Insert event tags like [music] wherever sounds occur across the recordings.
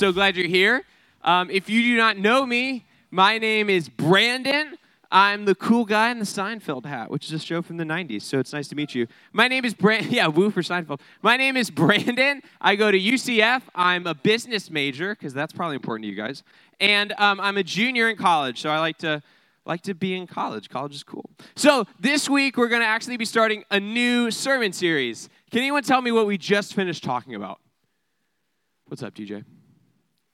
So glad you're here. Um, if you do not know me, my name is Brandon. I'm the cool guy in the Seinfeld hat, which is a show from the 90s, so it's nice to meet you. My name is Brandon. [laughs] Yeah, woo for Seinfeld. My name is Brandon. I go to UCF. I'm a business major, because that's probably important to you guys. And um, I'm a junior in college, so I like to like to be in college. College is cool. So this week, we're going to actually be starting a new sermon series. Can anyone tell me what we just finished talking about? What's up, DJ?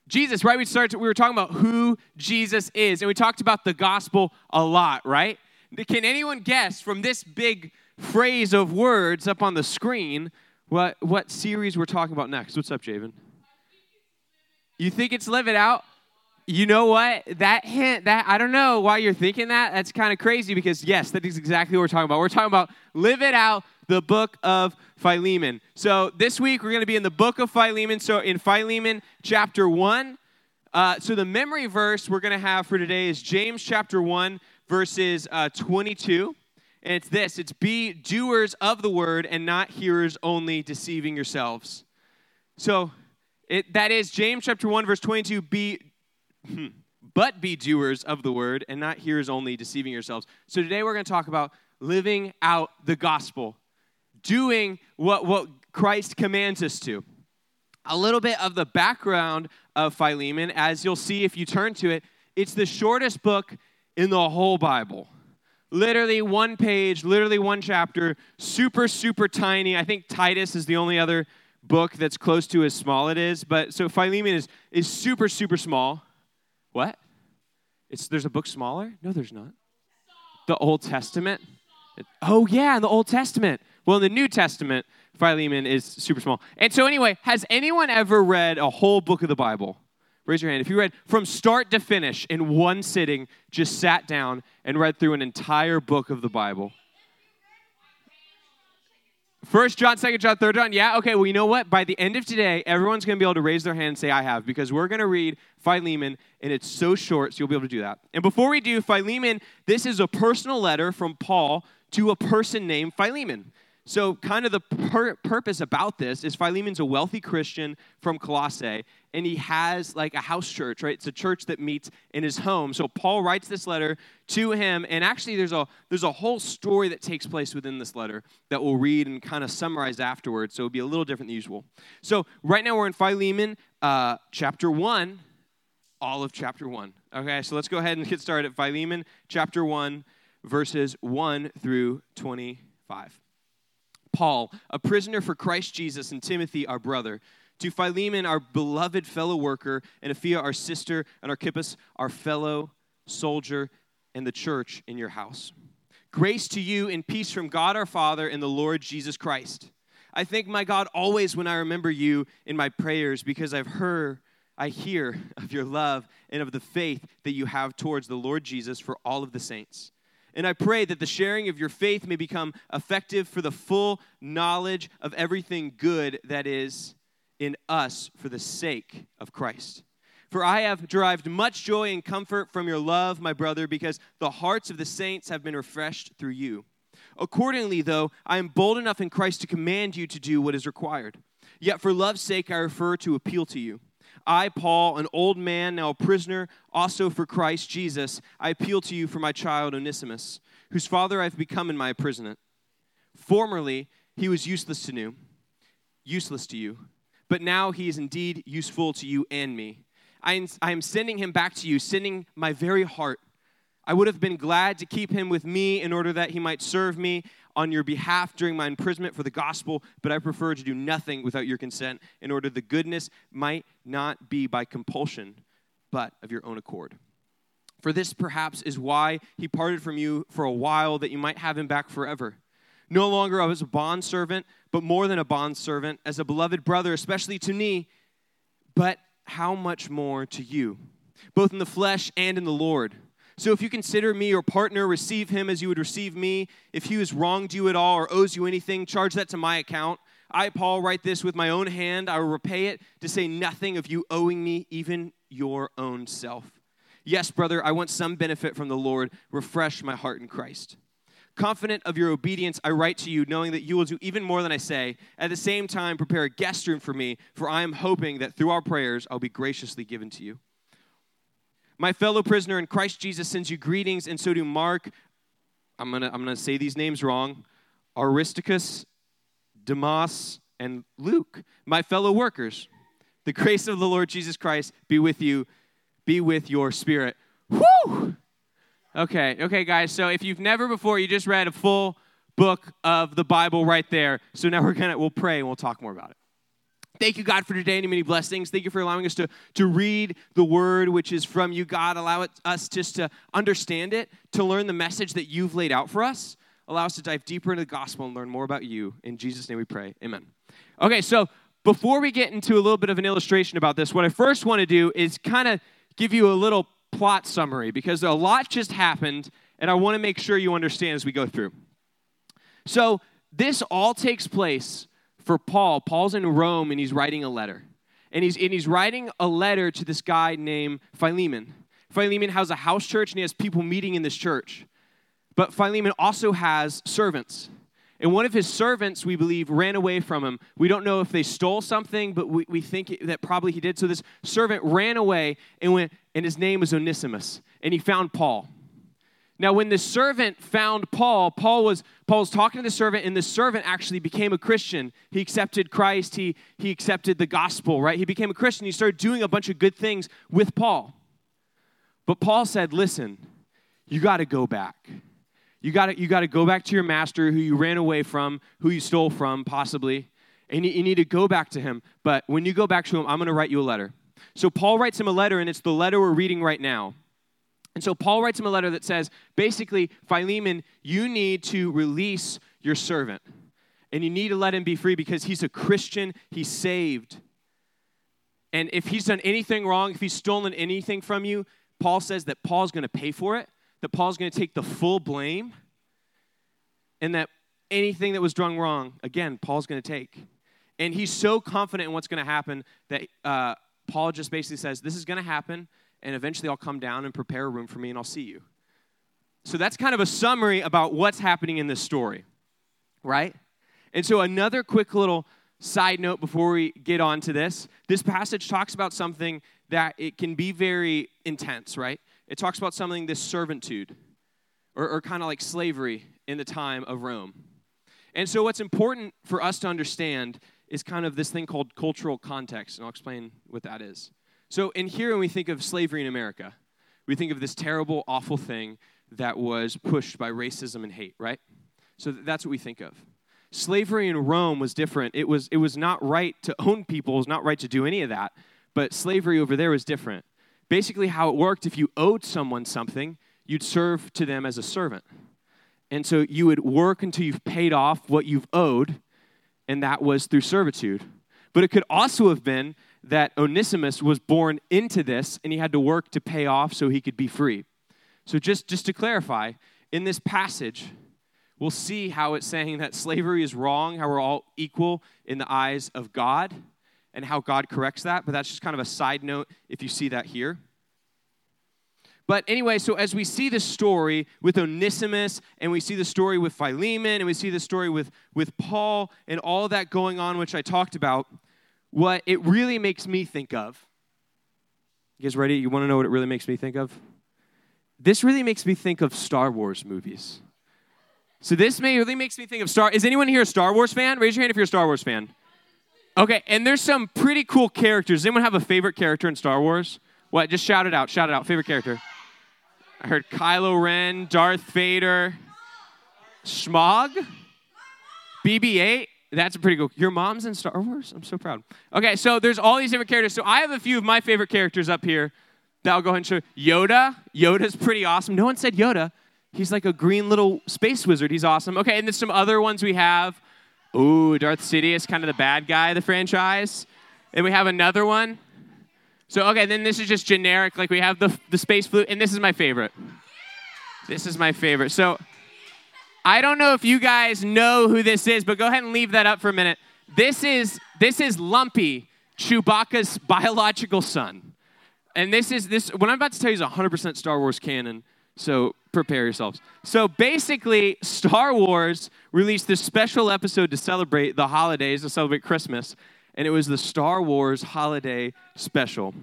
Jesus, right? We started, we were talking about who Jesus is, and we talked about the gospel a lot, right? Can anyone guess from this big phrase of words up on the screen what, what series we're talking about next? What's up, Javen? You think it's Live It Out? You know what? That hint, that I don't know why you're thinking that. That's kind of crazy because yes, that is exactly what we're talking about. We're talking about Live It Out, the book of Philemon. So this week we're going to be in the book of Philemon. So in Philemon chapter 1. Uh, so the memory verse we're going to have for today is James chapter 1, verses uh, 22. And it's this it's be doers of the word and not hearers only, deceiving yourselves. So it, that is James chapter 1, verse 22 be, but be doers of the word and not hearers only, deceiving yourselves. So today we're going to talk about living out the gospel doing what, what Christ commands us to. A little bit of the background of Philemon, as you'll see if you turn to it, it's the shortest book in the whole Bible. Literally one page, literally one chapter, super, super tiny. I think Titus is the only other book that's close to as small it is. But so Philemon is, is super, super small. What? It's, there's a book smaller? No, there's not. The Old Testament? Oh, yeah, in the Old Testament. Well, in the New Testament, Philemon is super small. And so, anyway, has anyone ever read a whole book of the Bible? Raise your hand. If you read from start to finish in one sitting, just sat down and read through an entire book of the Bible. First John, second John, third John. Yeah, okay. Well, you know what? By the end of today, everyone's going to be able to raise their hand and say, I have, because we're going to read Philemon, and it's so short, so you'll be able to do that. And before we do, Philemon, this is a personal letter from Paul to a person named Philemon. So, kind of the pur- purpose about this is Philemon's a wealthy Christian from Colossae, and he has like a house church, right? It's a church that meets in his home. So Paul writes this letter to him, and actually, there's a there's a whole story that takes place within this letter that we'll read and kind of summarize afterwards. So it'll be a little different than usual. So right now we're in Philemon, uh, chapter one, all of chapter one. Okay, so let's go ahead and get started at Philemon, chapter one, verses one through twenty-five. Paul, a prisoner for Christ Jesus, and Timothy, our brother. To Philemon, our beloved fellow worker, and Apphia, our sister, and Archippus, our fellow soldier, and the church in your house. Grace to you and peace from God our Father and the Lord Jesus Christ. I thank my God always when I remember you in my prayers because I've heard, I hear of your love and of the faith that you have towards the Lord Jesus for all of the saints. And I pray that the sharing of your faith may become effective for the full knowledge of everything good that is in us for the sake of Christ. For I have derived much joy and comfort from your love, my brother, because the hearts of the saints have been refreshed through you. Accordingly, though, I am bold enough in Christ to command you to do what is required. Yet for love's sake, I refer to appeal to you. I, Paul, an old man, now a prisoner, also for Christ Jesus, I appeal to you for my child Onesimus, whose father I've become in my imprisonment. Formerly, he was useless to you, useless to you, but now he is indeed useful to you and me. I am, I am sending him back to you, sending my very heart. I would have been glad to keep him with me in order that he might serve me on your behalf during my imprisonment for the gospel, but I prefer to do nothing without your consent, in order the goodness might not be by compulsion, but of your own accord. For this perhaps is why he parted from you for a while, that you might have him back forever. No longer as a bondservant, but more than a bondservant, as a beloved brother, especially to me, but how much more to you, both in the flesh and in the Lord. So if you consider me your partner, receive him as you would receive me. If he has wronged you at all or owes you anything, charge that to my account. I, Paul, write this with my own hand. I will repay it, to say nothing of you owing me even your own self. Yes, brother, I want some benefit from the Lord. Refresh my heart in Christ. Confident of your obedience, I write to you, knowing that you will do even more than I say. At the same time, prepare a guest room for me, for I am hoping that through our prayers I'll be graciously given to you. My fellow prisoner in Christ Jesus sends you greetings, and so do Mark. I'm going to I'm going to say these names wrong Aristarchus, Demas, and Luke, my fellow workers. The grace of the Lord Jesus Christ be with you, be with your spirit. Woo! Okay, okay, guys. So if you've never before, you just read a full book of the Bible right there. So now we're gonna we'll pray and we'll talk more about it. Thank you, God, for today and many blessings. Thank you for allowing us to, to read the word which is from you, God. Allow it, us just to understand it, to learn the message that you've laid out for us. Allow us to dive deeper into the gospel and learn more about you. In Jesus' name we pray. Amen. Okay, so before we get into a little bit of an illustration about this, what I first want to do is kind of give you a little plot summary because a lot just happened, and I want to make sure you understand as we go through. So, this all takes place for Paul. Paul's in Rome and he's writing a letter. And he's, and he's writing a letter to this guy named Philemon. Philemon has a house church and he has people meeting in this church. But Philemon also has servants. And one of his servants, we believe, ran away from him. We don't know if they stole something, but we, we think that probably he did. So this servant ran away and went, and his name was Onesimus. And he found Paul. Now, when the servant found Paul, Paul was Paul was talking to the servant, and the servant actually became a Christian. He accepted Christ, he, he accepted the gospel, right? He became a Christian. He started doing a bunch of good things with Paul. But Paul said, Listen, you got to go back. You got you to go back to your master who you ran away from, who you stole from, possibly, and you, you need to go back to him. But when you go back to him, I'm going to write you a letter. So Paul writes him a letter, and it's the letter we're reading right now. And so Paul writes him a letter that says, basically, Philemon, you need to release your servant. And you need to let him be free because he's a Christian, he's saved. And if he's done anything wrong, if he's stolen anything from you, Paul says that Paul's going to pay for it that Paul's going to take the full blame and that anything that was done wrong, again, Paul's going to take. And he's so confident in what's going to happen that uh, Paul just basically says, This is going to happen, and eventually I'll come down and prepare a room for me and I'll see you. So that's kind of a summary about what's happening in this story, right? And so, another quick little side note before we get on to this this passage talks about something that it can be very intense, right? it talks about something this servitude or, or kind of like slavery in the time of Rome. And so, what's important for us to understand is kind of this thing called cultural context, and I'll explain what that is. So, in here, when we think of slavery in America, we think of this terrible, awful thing that was pushed by racism and hate, right? So, that's what we think of. Slavery in Rome was different. It was, it was not right to own people, it was not right to do any of that, but slavery over there was different basically how it worked if you owed someone something, you'd serve to them as a servant. And so you would work until you've paid off what you've owed, and that was through servitude. But it could also have been that Onesimus was born into this and he had to work to pay off so he could be free. So, just, just to clarify, in this passage, we'll see how it's saying that slavery is wrong, how we're all equal in the eyes of God and how God corrects that, but that's just kind of a side note if you see that here. But anyway, so as we see the story with Onesimus, and we see the story with Philemon, and we see the story with, with Paul, and all that going on, which I talked about, what it really makes me think of. You guys ready? You want to know what it really makes me think of? This really makes me think of Star Wars movies. So this may really makes me think of Star. Is anyone here a Star Wars fan? Raise your hand if you're a Star Wars fan. Okay, and there's some pretty cool characters. Anyone have a favorite character in Star Wars? What? Just shout it out. Shout it out. Favorite character. I heard Kylo Ren, Darth Vader, Smaug, BB-8. That's pretty cool. Your mom's in Star Wars. I'm so proud. Okay, so there's all these different characters. So I have a few of my favorite characters up here that I'll go ahead and show. Yoda. Yoda's pretty awesome. No one said Yoda. He's like a green little space wizard. He's awesome. Okay, and there's some other ones we have. Ooh, Darth Sidious, kind of the bad guy of the franchise. And we have another one. So, okay, then this is just generic. Like we have the, the space flute, and this is my favorite. This is my favorite. So, I don't know if you guys know who this is, but go ahead and leave that up for a minute. This is this is Lumpy, Chewbacca's biological son. And this is this what I'm about to tell you is 100% Star Wars canon. So prepare yourselves. So basically, Star Wars released this special episode to celebrate the holidays, to celebrate Christmas, and it was the Star Wars Holiday Special.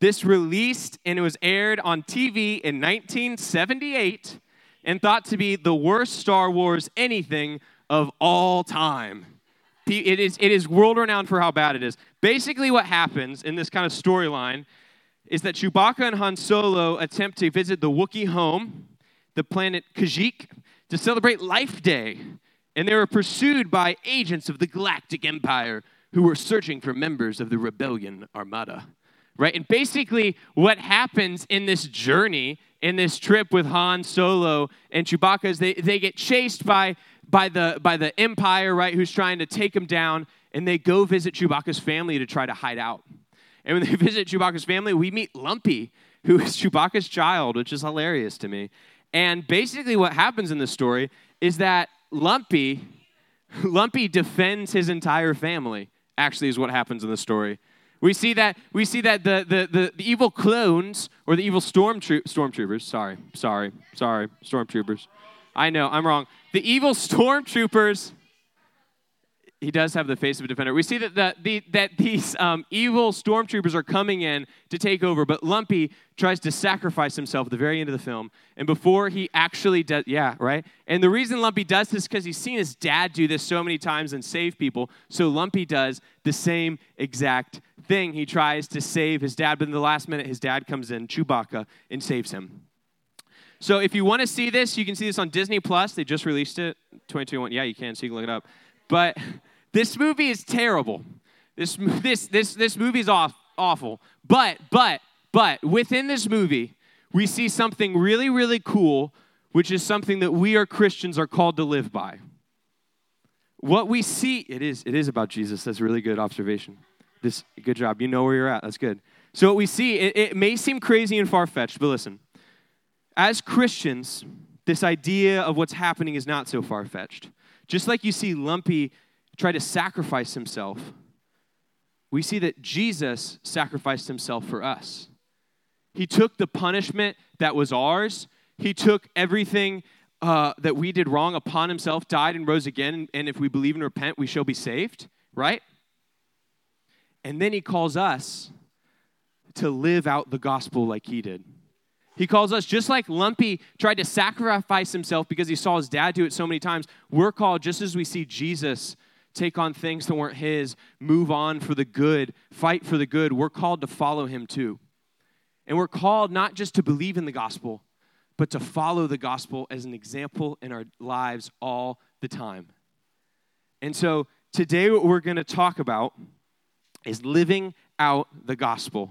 This released and it was aired on TV in 1978 and thought to be the worst Star Wars anything of all time. It is, it is world renowned for how bad it is. Basically, what happens in this kind of storyline is that Chewbacca and Han Solo attempt to visit the Wookiee home, the planet Kashyyyk, to celebrate Life Day. And they were pursued by agents of the Galactic Empire who were searching for members of the Rebellion Armada. Right? And basically, what happens in this journey, in this trip with Han Solo and Chewbacca, is they, they get chased by by the, by the Empire, right, who's trying to take them down, and they go visit Chewbacca's family to try to hide out. And when they [laughs] visit Chewbacca's family, we meet Lumpy, who is Chewbacca's child, which is hilarious to me. And basically, what happens in this story is that Lumpy, [laughs] Lumpy defends his entire family. Actually, is what happens in the story. We see that we see that the, the, the, the evil clones or the evil stormtro- stormtroopers. Sorry, sorry, sorry, stormtroopers. I know I'm wrong the evil [laughs] stormtroopers he does have the face of a defender. We see that, the, the, that these um, evil stormtroopers are coming in to take over, but Lumpy tries to sacrifice himself at the very end of the film. And before he actually does, yeah, right? And the reason Lumpy does this is because he's seen his dad do this so many times and save people. So Lumpy does the same exact thing. He tries to save his dad, but in the last minute, his dad comes in, Chewbacca, and saves him. So if you want to see this, you can see this on Disney Plus. They just released it 2021. Yeah, you can, so you can look it up. But this movie is terrible. This [laughs] this this this movie is off, awful. But but but within this movie, we see something really really cool, which is something that we are Christians are called to live by. What we see, it is it is about Jesus. That's really good observation. This good job. You know where you're at. That's good. So what we see, it, it may seem crazy and far fetched, but listen as Christians, this idea of what's happening is not so far fetched. Just like you see Lumpy try to sacrifice himself, we see that Jesus sacrificed himself for us. He took the punishment that was ours, he took everything uh, that we did wrong upon himself, died and rose again, and if we believe and repent, we shall be saved, right? And then he calls us to live out the gospel like he did. He calls us, just like Lumpy tried to sacrifice himself because he saw his dad do it so many times, we're called, just as we see Jesus take on things that weren't his, move on for the good, fight for the good, we're called to follow him too. And we're called not just to believe in the gospel, but to follow the gospel as an example in our lives all the time. And so today, what we're going to talk about is living out the gospel.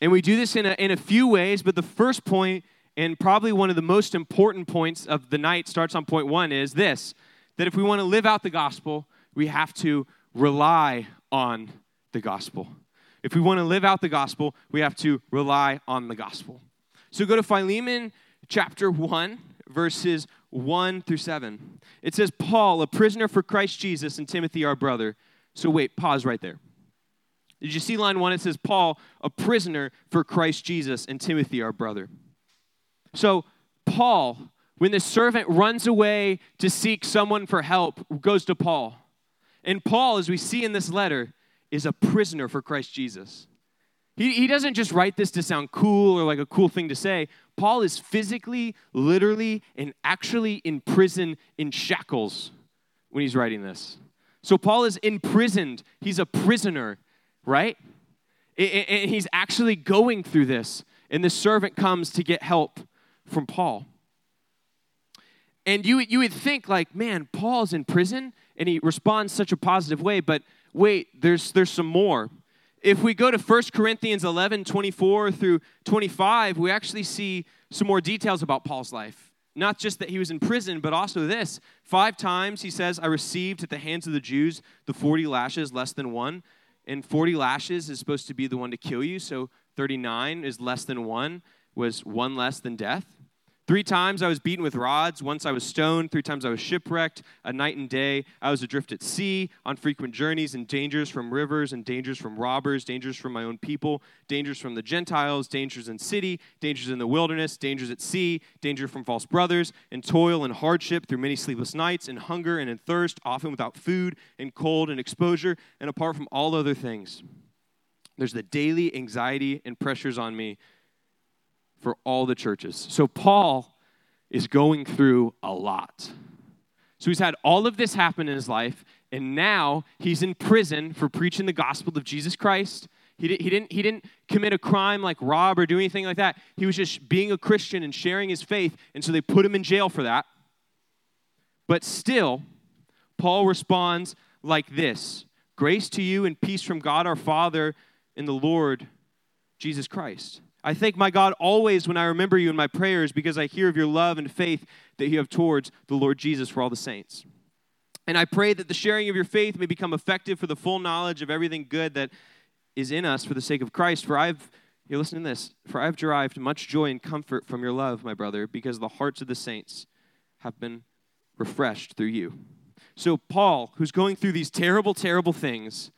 And we do this in a, in a few ways, but the first point, and probably one of the most important points of the night, starts on point one is this that if we want to live out the gospel, we have to rely on the gospel. If we want to live out the gospel, we have to rely on the gospel. So go to Philemon chapter 1, verses 1 through 7. It says, Paul, a prisoner for Christ Jesus, and Timothy, our brother. So wait, pause right there. Did you see line one? It says, Paul, a prisoner for Christ Jesus, and Timothy, our brother. So, Paul, when the servant runs away to seek someone for help, goes to Paul. And Paul, as we see in this letter, is a prisoner for Christ Jesus. He, he doesn't just write this to sound cool or like a cool thing to say. Paul is physically, literally, and actually in prison in shackles when he's writing this. So Paul is imprisoned, he's a prisoner right? And he's actually going through this. And the servant comes to get help from Paul. And you, you would think, like, man, Paul's in prison and he responds such a positive way, but wait, there's, there's some more. If we go to 1 Corinthians 11 24 through 25, we actually see some more details about Paul's life. Not just that he was in prison, but also this. Five times he says, I received at the hands of the Jews the 40 lashes less than one and 40 lashes is supposed to be the one to kill you, so 39 is less than one, was one less than death. Three times I was beaten with rods. Once I was stoned. Three times I was shipwrecked. A night and day I was adrift at sea, on frequent journeys, and dangers from rivers, and dangers from robbers, dangers from my own people, dangers from the Gentiles, dangers in city, dangers in the wilderness, dangers at sea, danger from false brothers, and toil and hardship through many sleepless nights, and hunger and in thirst, often without food, and cold and exposure, and apart from all other things. There's the daily anxiety and pressures on me for all the churches. So Paul is going through a lot. So he's had all of this happen in his life, and now he's in prison for preaching the gospel of Jesus Christ. He, did, he, didn't, he didn't commit a crime like rob or do anything like that. He was just being a Christian and sharing his faith, and so they put him in jail for that. But still, Paul responds like this Grace to you and peace from God our Father and the Lord Jesus Christ. I thank my God always when I remember you in my prayers because I hear of your love and faith that you have towards the Lord Jesus for all the saints. And I pray that the sharing of your faith may become effective for the full knowledge of everything good that is in us for the sake of Christ. For I've, you listen to this, for I've derived much joy and comfort from your love, my brother, because the hearts of the saints have been refreshed through you. So, Paul, who's going through these terrible, terrible things,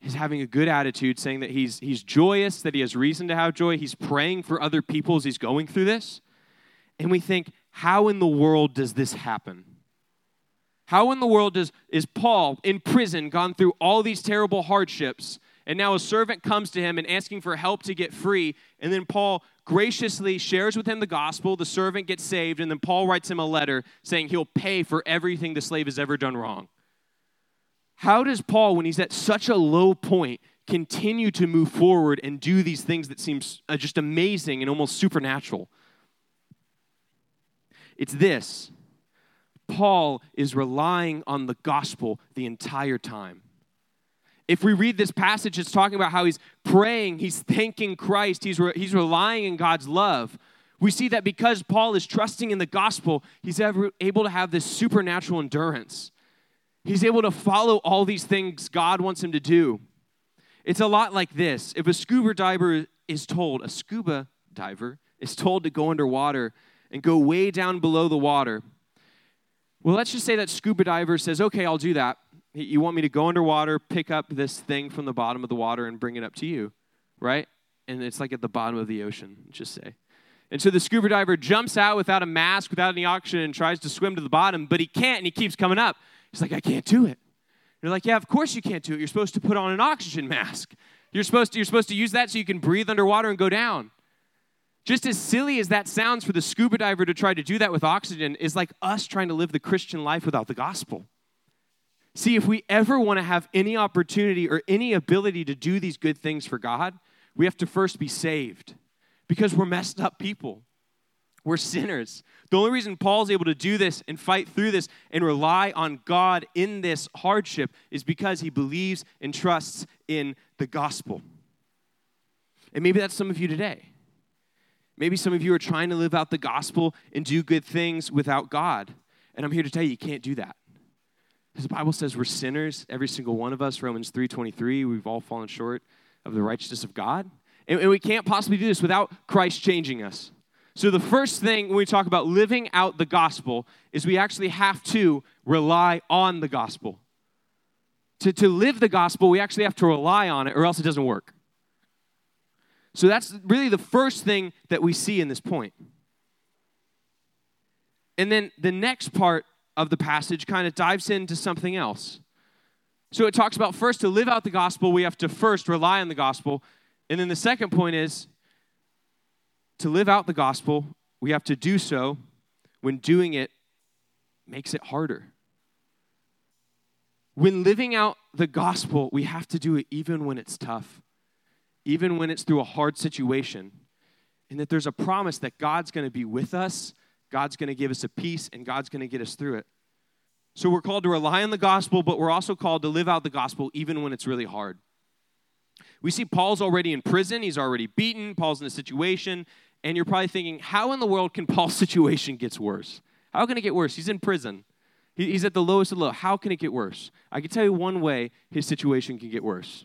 He's having a good attitude, saying that he's, he's joyous, that he has reason to have joy. He's praying for other people as he's going through this. And we think, how in the world does this happen? How in the world does, is Paul in prison gone through all these terrible hardships, and now a servant comes to him and asking for help to get free, and then Paul graciously shares with him the gospel, the servant gets saved, and then Paul writes him a letter saying he'll pay for everything the slave has ever done wrong. How does Paul, when he's at such a low point, continue to move forward and do these things that seems uh, just amazing and almost supernatural? It's this Paul is relying on the gospel the entire time. If we read this passage, it's talking about how he's praying, he's thanking Christ, he's, re- he's relying in God's love. We see that because Paul is trusting in the gospel, he's ever able to have this supernatural endurance. He's able to follow all these things God wants him to do. It's a lot like this. If a scuba diver is told, a scuba diver is told to go underwater and go way down below the water, well, let's just say that scuba diver says, okay, I'll do that. You want me to go underwater, pick up this thing from the bottom of the water, and bring it up to you, right? And it's like at the bottom of the ocean, just say. And so the scuba diver jumps out without a mask, without any oxygen, and tries to swim to the bottom, but he can't, and he keeps coming up. He's like, I can't do it. You're like, yeah, of course you can't do it. You're supposed to put on an oxygen mask. You're supposed to, you're supposed to use that so you can breathe underwater and go down. Just as silly as that sounds for the scuba diver to try to do that with oxygen is like us trying to live the Christian life without the gospel. See, if we ever want to have any opportunity or any ability to do these good things for God, we have to first be saved because we're messed up people. We're sinners. The only reason Paul's able to do this and fight through this and rely on God in this hardship is because he believes and trusts in the gospel. And maybe that's some of you today. Maybe some of you are trying to live out the gospel and do good things without God. And I'm here to tell you you can't do that. Because the Bible says we're sinners, every single one of us, Romans 3:23, we've all fallen short of the righteousness of God. And, and we can't possibly do this without Christ changing us. So, the first thing when we talk about living out the gospel is we actually have to rely on the gospel. To, to live the gospel, we actually have to rely on it, or else it doesn't work. So, that's really the first thing that we see in this point. And then the next part of the passage kind of dives into something else. So, it talks about first to live out the gospel, we have to first rely on the gospel. And then the second point is to live out the gospel, we have to do so when doing it makes it harder. When living out the gospel, we have to do it even when it's tough, even when it's through a hard situation. And that there's a promise that God's going to be with us, God's going to give us a peace, and God's going to get us through it. So we're called to rely on the gospel, but we're also called to live out the gospel even when it's really hard. We see Paul's already in prison, he's already beaten, Paul's in a situation, and you're probably thinking, how in the world can Paul's [laughs] situation get worse? How can it get worse? He's in prison. He's at the lowest of low. How can it get worse? I can tell you one way his situation can get worse.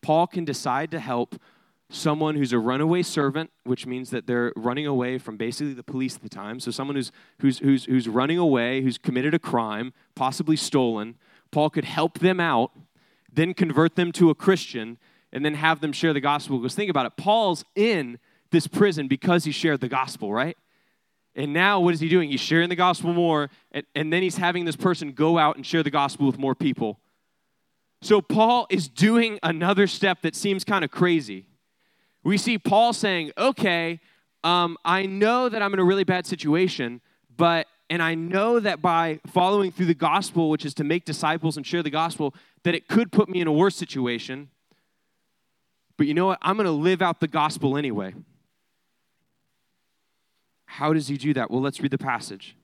Paul can decide to help someone who's a runaway servant, which means that they're running away from basically the police at the time. So someone who's, who's, who's, who's running away, who's committed a crime, possibly stolen. Paul could help them out, then convert them to a Christian, and then have them share the gospel. Because think about it Paul's in this prison because he shared the gospel, right? And now what is he doing? He's sharing the gospel more, and, and then he's having this person go out and share the gospel with more people. So Paul is doing another step that seems kind of crazy we see Paul saying, okay, um, I know that I'm in a really bad situation, but, and I know that by following through the gospel, which is to make disciples and share the gospel, that it could put me in a worse situation. But you know what? I'm going to live out the gospel anyway. How does he do that? Well, let's read the passage.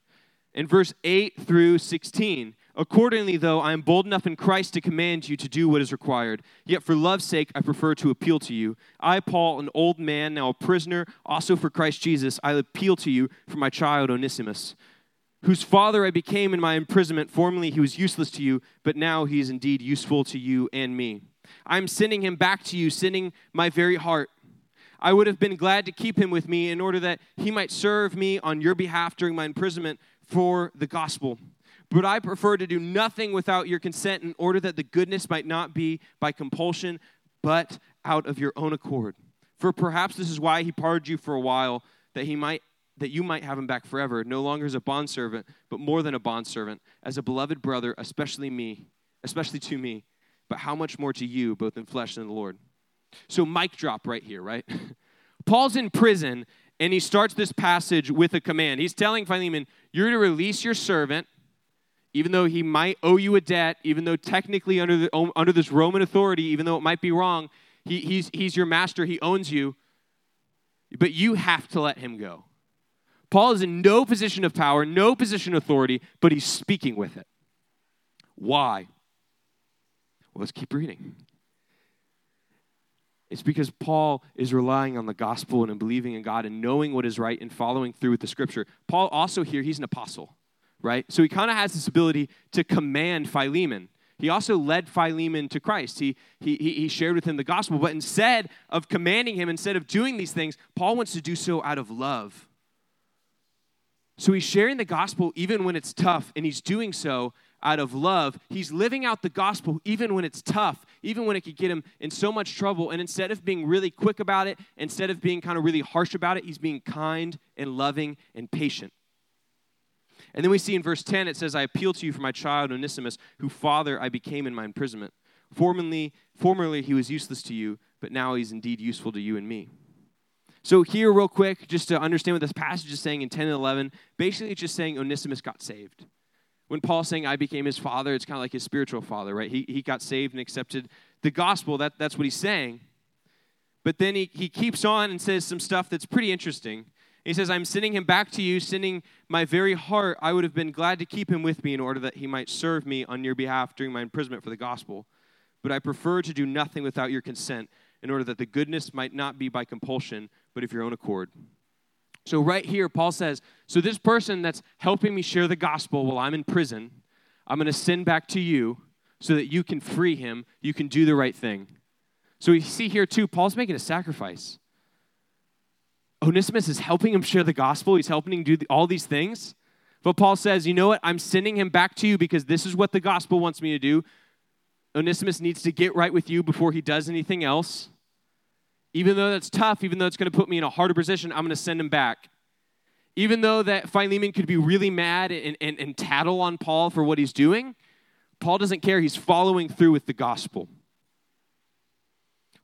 In verse 8 through 16, Accordingly, though, I am bold enough in Christ to command you to do what is required. Yet for love's sake, I prefer to appeal to you. I, Paul, an old man, now a prisoner, also for Christ Jesus, I appeal to you for my child Onesimus, whose father I became in my imprisonment. Formerly he was useless to you, but now he is indeed useful to you and me. I am sending him back to you, sending my very heart. I would have been glad to keep him with me in order that he might serve me on your behalf during my imprisonment for the gospel. But I prefer to do nothing without your consent in order that the goodness might not be by compulsion, but out of your own accord. For perhaps this is why he pardoned you for a while, that he might that you might have him back forever, no longer as a bondservant, but more than a bondservant, as a beloved brother, especially me, especially to me, but how much more to you, both in flesh and in the Lord. So mic drop right here, right? [laughs] Paul's in prison and he starts this passage with a command. He's telling Philemon, You're to release your servant even though he might owe you a debt, even though technically under, the, under this Roman authority, even though it might be wrong, he, he's, he's your master, he owns you, but you have to let him go. Paul is in no position of power, no position of authority, but he's speaking with it. Why? Well, let's keep reading. It's because Paul is relying on the gospel and believing in God and knowing what is right and following through with the scripture. Paul also here, he's an apostle right? So he kind of has this ability to command Philemon. He also led Philemon to Christ. He, he, he shared with him the gospel. But instead of commanding him, instead of doing these things, Paul wants to do so out of love. So he's sharing the gospel even when it's tough, and he's doing so out of love. He's living out the gospel even when it's tough, even when it could get him in so much trouble. And instead of being really quick about it, instead of being kind of really harsh about it, he's being kind and loving and patient. And then we see in verse 10, it says, I appeal to you for my child Onesimus, who father I became in my imprisonment. Formerly, formerly he was useless to you, but now he's indeed useful to you and me. So, here, real quick, just to understand what this passage is saying in 10 and 11, basically it's just saying Onesimus got saved. When Paul's saying, I became his father, it's kind of like his spiritual father, right? He, he got saved and accepted the gospel. That, that's what he's saying. But then he, he keeps on and says some stuff that's pretty interesting. He says, I'm sending him back to you, sending my very heart. I would have been glad to keep him with me in order that he might serve me on your behalf during my imprisonment for the gospel. But I prefer to do nothing without your consent in order that the goodness might not be by compulsion, but of your own accord. So, right here, Paul says, So this person that's helping me share the gospel while I'm in prison, I'm going to send back to you so that you can free him, you can do the right thing. So, we see here too, Paul's making a sacrifice. Onesimus is helping him share the gospel. He's helping him do all these things. But Paul says, you know what? I'm sending him back to you because this is what the gospel wants me to do. Onesimus needs to get right with you before he does anything else. Even though that's tough, even though it's going to put me in a harder position, I'm going to send him back. Even though that Philemon could be really mad and, and, and tattle on Paul for what he's doing, Paul doesn't care. He's following through with the gospel.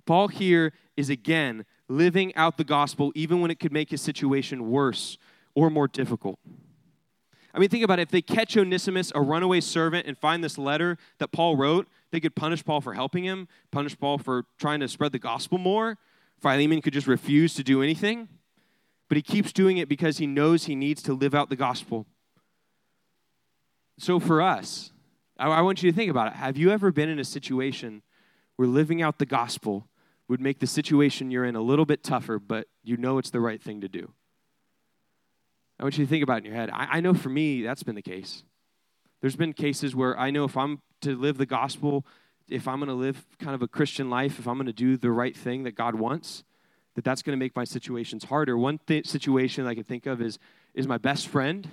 Paul here is again living out the gospel even when it could make his situation worse or more difficult. I mean, think about it. If they catch Onesimus, a runaway servant, and find this letter that Paul wrote, they could punish Paul for helping him, punish Paul for trying to spread the gospel more. Philemon could just refuse to do anything. But he keeps doing it because he knows he needs to live out the gospel. So for us, I want you to think about it. Have you ever been in a situation where living out the gospel would make the situation you're in a little bit tougher, but you know it's the right thing to do. I want you to think about it in your head. I, I know for me, that's been the case. There's been cases where I know if I'm to live the gospel, if I'm going to live kind of a Christian life, if I'm going to do the right thing that God wants, that that's going to make my situations harder. One th- situation I can think of is, is my best friend.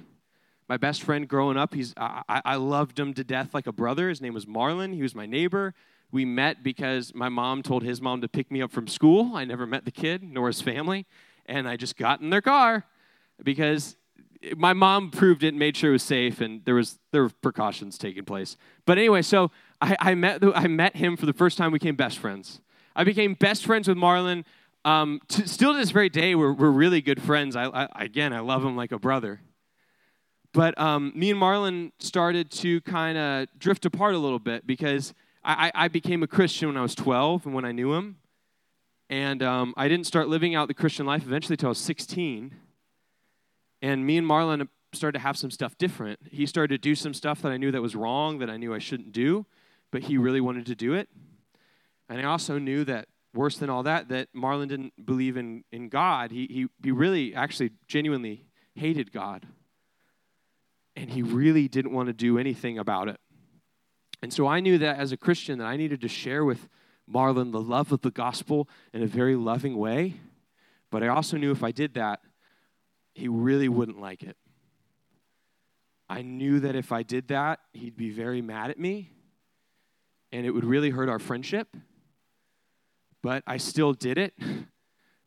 My best friend growing up, he's, I, I loved him to death like a brother. His name was Marlon. He was my neighbor. We met because my mom told his mom to pick me up from school. I never met the kid nor his family. And I just got in their car because my mom proved it and made sure it was safe and there was there were precautions taking place but anyway so i, I met i met him for the first time we became best friends. I became best friends with marlon um, still to this very day we're, we're really good friends. I, I, again i love him like a brother. But um, me and marlon started to kind of drift apart a little bit because I, I, became a christian when i was 12 and when i knew him. And um, i didn't start living out the christian life eventually until i was 16 and me and Marlon started to have some stuff different. He started to do some stuff that I knew that was wrong, that I knew I shouldn't do, but he really wanted to do it. And I also knew that worse than all that, that Marlon didn't believe in, in God. He, he, he really, actually, genuinely hated God. And he really didn't want to do anything about it. And so I knew that as a Christian that I needed to share with Marlon the love of the gospel in a very loving way. But I also knew if I did that, he really wouldn't like it. I knew that if I did that, he'd be very mad at me and it would really hurt our friendship. But I still did it,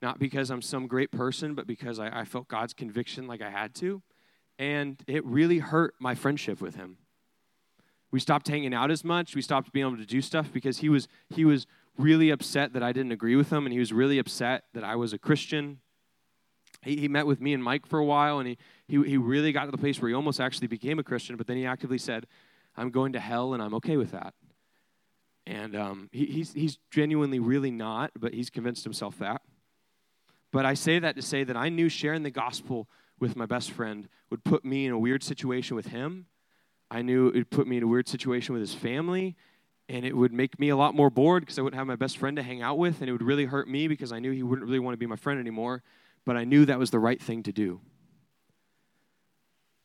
not because I'm some great person, but because I, I felt God's conviction like I had to. And it really hurt my friendship with him. We stopped hanging out as much. We stopped being able to do stuff because he was, he was really upset that I didn't agree with him, and he was really upset that I was a Christian he, he met with me and Mike for a while, and he, he, he really got to the place where he almost actually became a Christian, but then he actively said, I'm going to hell, and I'm okay with that. And um, he, he's, he's genuinely really not, but he's convinced himself that. But I say that to say that I knew sharing the gospel with my best friend would put me in a weird situation with him. I knew it would put me in a weird situation with his family, and it would make me a lot more bored because I wouldn't have my best friend to hang out with, and it would really hurt me because I knew he wouldn't really want to be my friend anymore but I knew that was the right thing to do.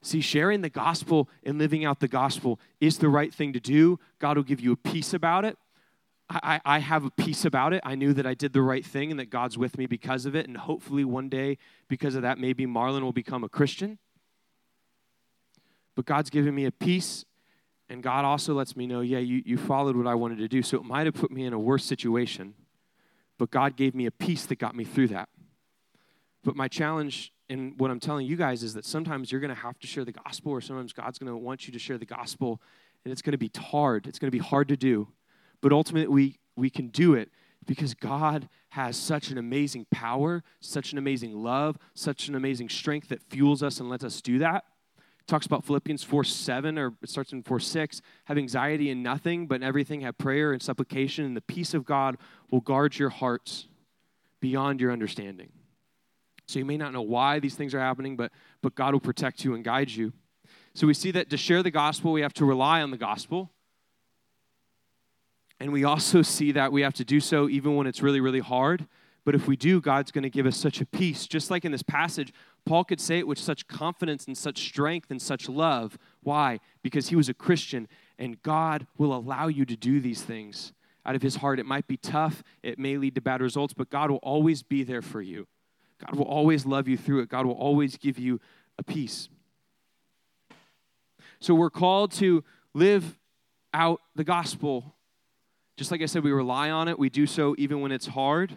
See, sharing the gospel and living out the gospel is the right thing to do. God will give you a peace about it. I, I, have a peace about it. I knew that I did the right thing and that God's with me because of it. And hopefully, one day, because of that, maybe Marlon will become a Christian. But God's given me a peace, and God also lets me know, yeah, you, you followed what I wanted to do. So it might have put me in a worse situation, but God gave me a peace that got me through that. But my challenge and what I'm telling you guys is that sometimes you're going to have to share the gospel, or sometimes God's going to want you to share the gospel, and it's going to be hard. It's going to be hard to do. But ultimately, we, we can do it because God has such an amazing power, such an amazing love, such an amazing strength that fuels us and lets us do that. It talks about Philippians 4 7, or it starts in 4 6. Have anxiety in nothing, but in everything have prayer and supplication, and the peace of God will guard your hearts beyond your understanding. So you may not know why these things are happening, but, but God will protect you and guide you. So we see that to share the gospel, we have to rely on the gospel. And we also [laughs] see that we have to do so even when it's really, really hard. But if we do, God's going to give us such a peace. Just like in this passage, Paul could say it with such confidence and such strength and such love. Why? Because he was a Christian, and God will allow you to do these things out of his heart. It might be tough, it may lead to bad results, but God will always be there for you. God will always love you through it. God will always give you a peace. So we're called to live out the gospel. Just like I said, we rely on it. We do so even when it's hard.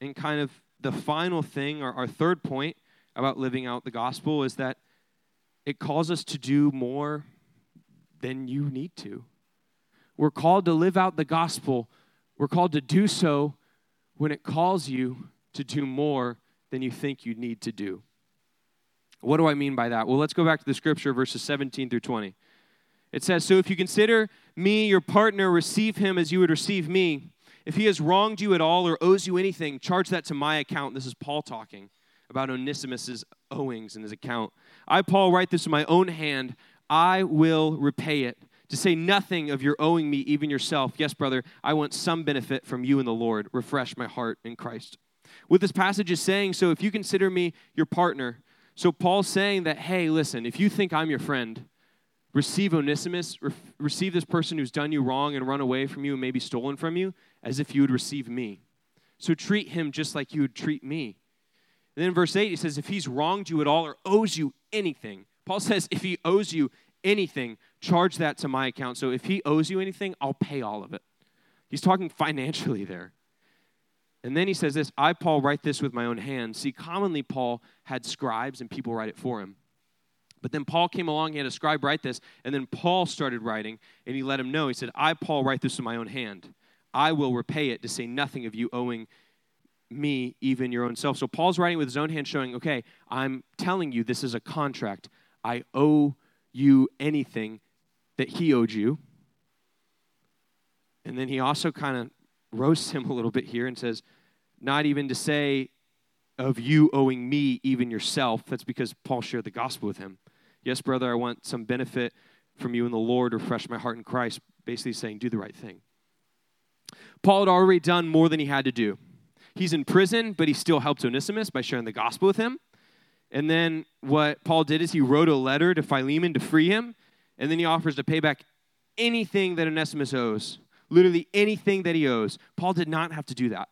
And kind of the final thing, or our third point about living out the gospel, is that it calls us to do more than you need to. We're called to live out the gospel. We're called to do so when it calls you to do more than you think you need to do. What do I mean by that? Well, let's go back to the scripture, verses 17 through 20. It says, So if you consider me your partner, receive him as you would receive me. If he has wronged you at all or owes you anything, charge that to my account. This is Paul talking about Onesimus's owings in his account. I, Paul, write this in my own hand. I will repay it. To say nothing of your owing me, even yourself. Yes, brother, I want some benefit from you and the Lord. Refresh my heart in Christ what this passage is saying. So if you consider me your partner, so Paul's saying that, hey, listen, if you think I'm your friend, receive Onesimus, re- receive this person who's done you wrong and run away from you and maybe stolen from you as if you would receive me. So treat him just like you would treat me. And then in verse 8, he says, If he's wronged you at all or owes you anything, Paul says, if he owes you anything, charge that to my account. So if he owes you anything, I'll pay all of it. He's talking financially there. And then he says this I, Paul, write this with my own hand. See, commonly Paul had scribes and people write it for him. But then Paul came along, he had a scribe write this, and then Paul started writing, and he let him know. He said, I, Paul, write this with my own hand. I will repay it to say nothing of you owing me, even your own self. So Paul's writing with his own hand, showing, okay, I'm telling you this is a contract. I owe you anything that he owed you. And then he also kind of roasts him a little bit here and says, not even to say of you owing me even yourself. That's because Paul shared the gospel with him. Yes, brother, I want some benefit from you in the Lord, refresh my heart in Christ. Basically saying, do the right thing. Paul had already done more than he had to do. He's in prison, but he still helped Onesimus by sharing the gospel with him. And then what Paul did is he wrote a letter to Philemon to free him, and then he offers to pay back anything that Onesimus owes, literally anything that he owes. Paul did not have to do that.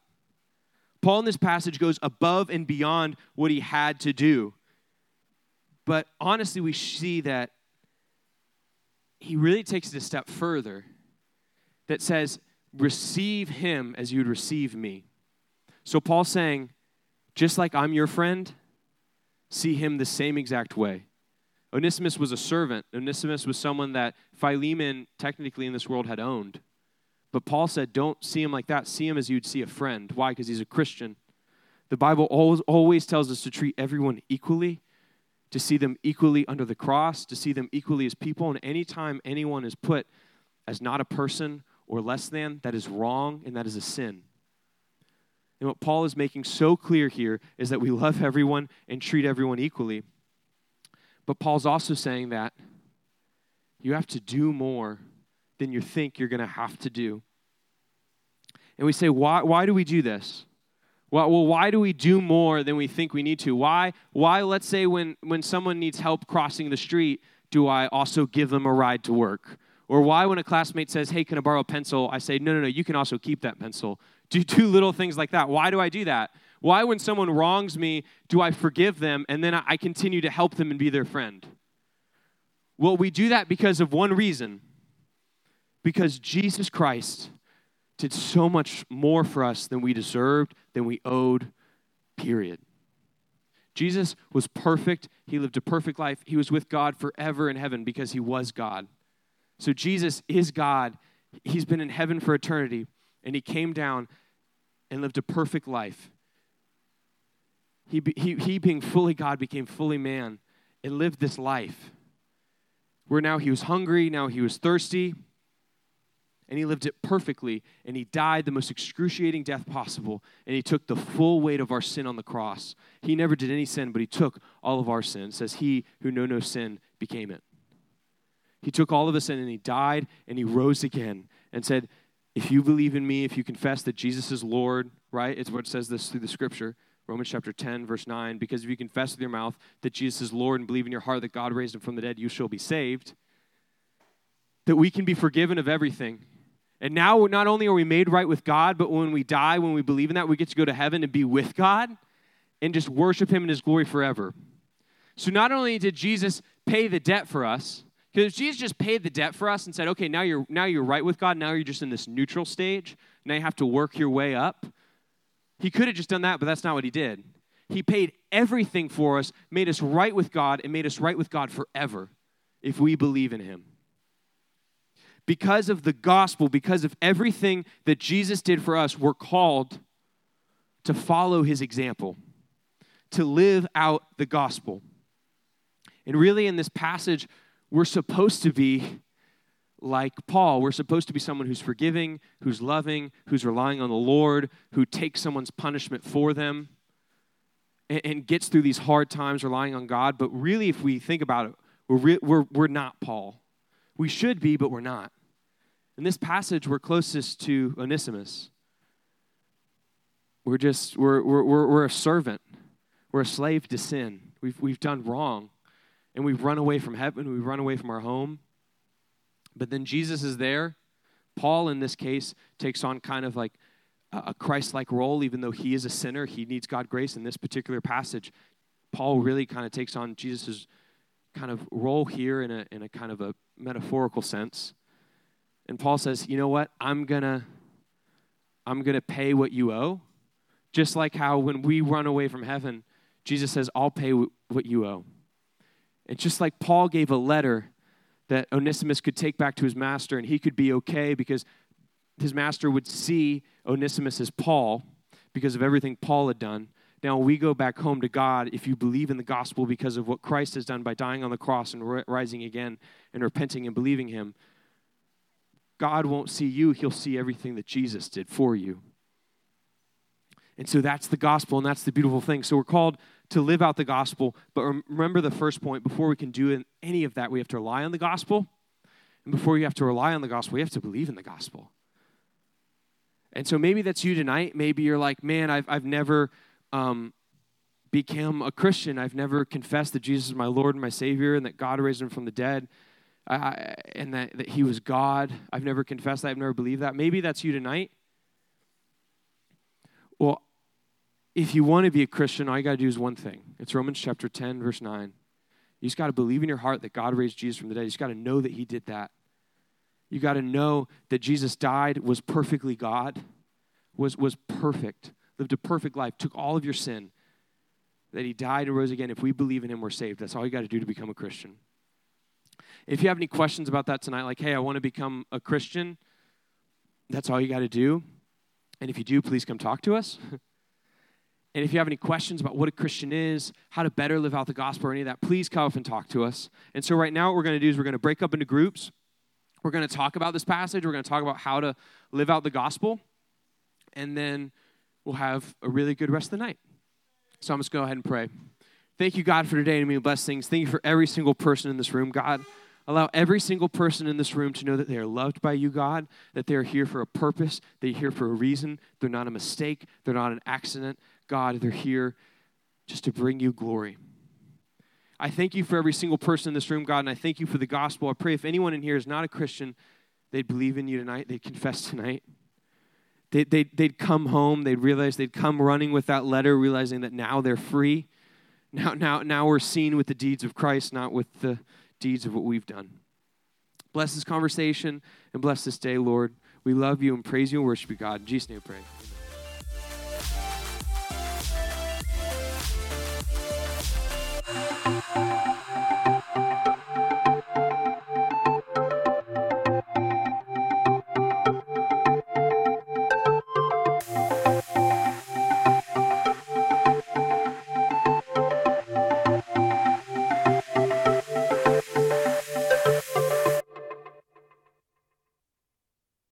Paul in this passage goes above and beyond what he had to do. But honestly, we see that he really takes it a step further that says, Receive him as you'd receive me. So Paul's saying, just like I'm your friend, see him the same exact way. Onesimus was a servant. Onesimus was someone that Philemon, technically in this world, had owned. But Paul said, don't see him like that. See him as you'd see a friend. Why? Because he's a Christian. The Bible always, always tells us to treat everyone equally, to see them equally under the cross, to see them equally as people. And anytime anyone is put as not a person or less than, that is wrong and that is a sin. And what Paul is making so clear here is that we love everyone and treat everyone equally. But Paul's also saying that you have to do more than you think you're going to have to do. And we say, why, why do we do this? Well, well, why do we do more than we think we need to? Why, why let's say, when, when someone needs help crossing the street, do I also give them a ride to work? Or why, when a classmate says, hey, can I borrow a pencil? I say, no, no, no, you can also keep that pencil. Do two little things like that. Why do I do that? Why, when someone wrongs me, do I forgive them and then I continue to help them and be their friend? Well, we do that because of one reason because Jesus Christ did so much more for us than we deserved, than we owed, period. Jesus was perfect. He lived a perfect life. He was with God forever in heaven because he was God. So Jesus is God. He's been in heaven for eternity, and he came down and lived a perfect life. He, he, he being fully God became fully man and lived this life where now he was hungry, now he was thirsty, and he lived it perfectly, and he died the most excruciating death possible, and he took the full weight of our sin on the cross. He never did any sin, but he took all of our sin. Says, He who knew no sin became it. He took all of the sin and he died and he rose again and said, If you believe in me, if you confess that Jesus is Lord, right? It's what it says this through the scripture, Romans chapter 10, verse 9. Because if you confess with your mouth that Jesus is Lord and believe in your heart that God raised him from the dead, you shall be saved. That we can be forgiven of everything and now, not only are we made right with God, but when we die, when we believe in that, we get to go to heaven and be with God and just worship Him in His glory forever. So, not only did Jesus pay the debt for us, because Jesus just paid the debt for us and said, okay, now you're, now you're right with God, now you're just in this neutral stage, now you have to work your way up. He could have just done that, but that's not what He did. He paid everything for us, made us right with God, and made us right with God forever if we believe in Him because of the gospel, because of everything that Jesus did for us, we're called to follow his example, to live out the gospel. And really, in this passage, we're supposed to be like Paul. We're supposed to be someone who's forgiving, who's loving, who's relying on the Lord, who takes someone's punishment for them and, and gets through these hard times relying on God. But really, if we think about it, we're, re- we're, we're not Paul. We should be, but we're not. In this passage, we're closest to Onesimus. We're just, we're, we're, we're, a servant. We're a slave to sin. We've, we've done wrong. And we've run away from heaven. We've run away from our home. But then Jesus is there. Paul, in this case, takes on kind of like a Christ like role, even though he is a sinner. He needs God grace. In this particular passage, Paul really kind of takes on Jesus' kind of role here in a, in a kind of a metaphorical sense. And Paul says, you know what? I'm going to I'm going to pay what you owe. Just like how when we run away from heaven, Jesus says, I'll pay what you owe. And just like Paul gave a letter that Onesimus could take back to his master and he could be okay because his master would see Onesimus as Paul because of everything Paul had done. Now we go back home to God if you believe in the gospel because of what Christ has done by dying on the cross and rising again and repenting and believing him. God won't see you, he'll see everything that Jesus did for you. And so that's the gospel, and that's the beautiful thing. So we're called to live out the gospel, but remember the first point before we can do any of that, we have to rely on the gospel. And before we have to rely on the gospel, we have to believe in the gospel. And so maybe that's you tonight. Maybe you're like, man, I've, I've never um, become a Christian. I've never confessed that Jesus is my Lord and my Savior and that God raised him from the dead I, and that, that he was God. I've never confessed that. I've never believed that. Maybe that's you tonight. Well, if you want to be a Christian, all you got to do is one thing. It's Romans chapter 10, verse 9. You just got to believe in your heart that God raised Jesus from the dead. You just got to know that he did that. You got to know that Jesus died, was perfectly God, was, was perfect, lived a perfect life, took all of your sin, that he died and rose again. If we believe in him, we're saved. That's all you got to do to become a Christian. If you have any questions about that tonight, like, hey, I want to become a Christian, that's all you got to do. And if you do, please come talk to us. [laughs] and if you have any questions about what a Christian is, how to better live out the gospel, or any of that, please come up and talk to us. And so, right now, what we're going to do is we're going to break up into groups. We're going to talk about this passage. We're going to talk about how to live out the gospel. And then we'll have a really good rest of the night. So I'm just going to go ahead and pray. Thank you, God, for today and many blessings. Thank you for every single person in this room, God. Allow every single person in this room to know that they are loved by you, God, that they are here for a purpose, they're here for a reason, they're not a mistake, they're not an accident. God, they're here just to bring you glory. I thank you for every single person in this room, God, and I thank you for the gospel. I pray if anyone in here is not a Christian, they'd believe in you tonight, they'd confess tonight. They'd, they'd, they'd come home, they'd realize they'd come running with that letter, realizing that now they're free. Now, now, now we're seen with the deeds of Christ, not with the deeds of what we've done. Bless this conversation and bless this day, Lord. We love you and praise you and worship you, God. In Jesus' name, pray.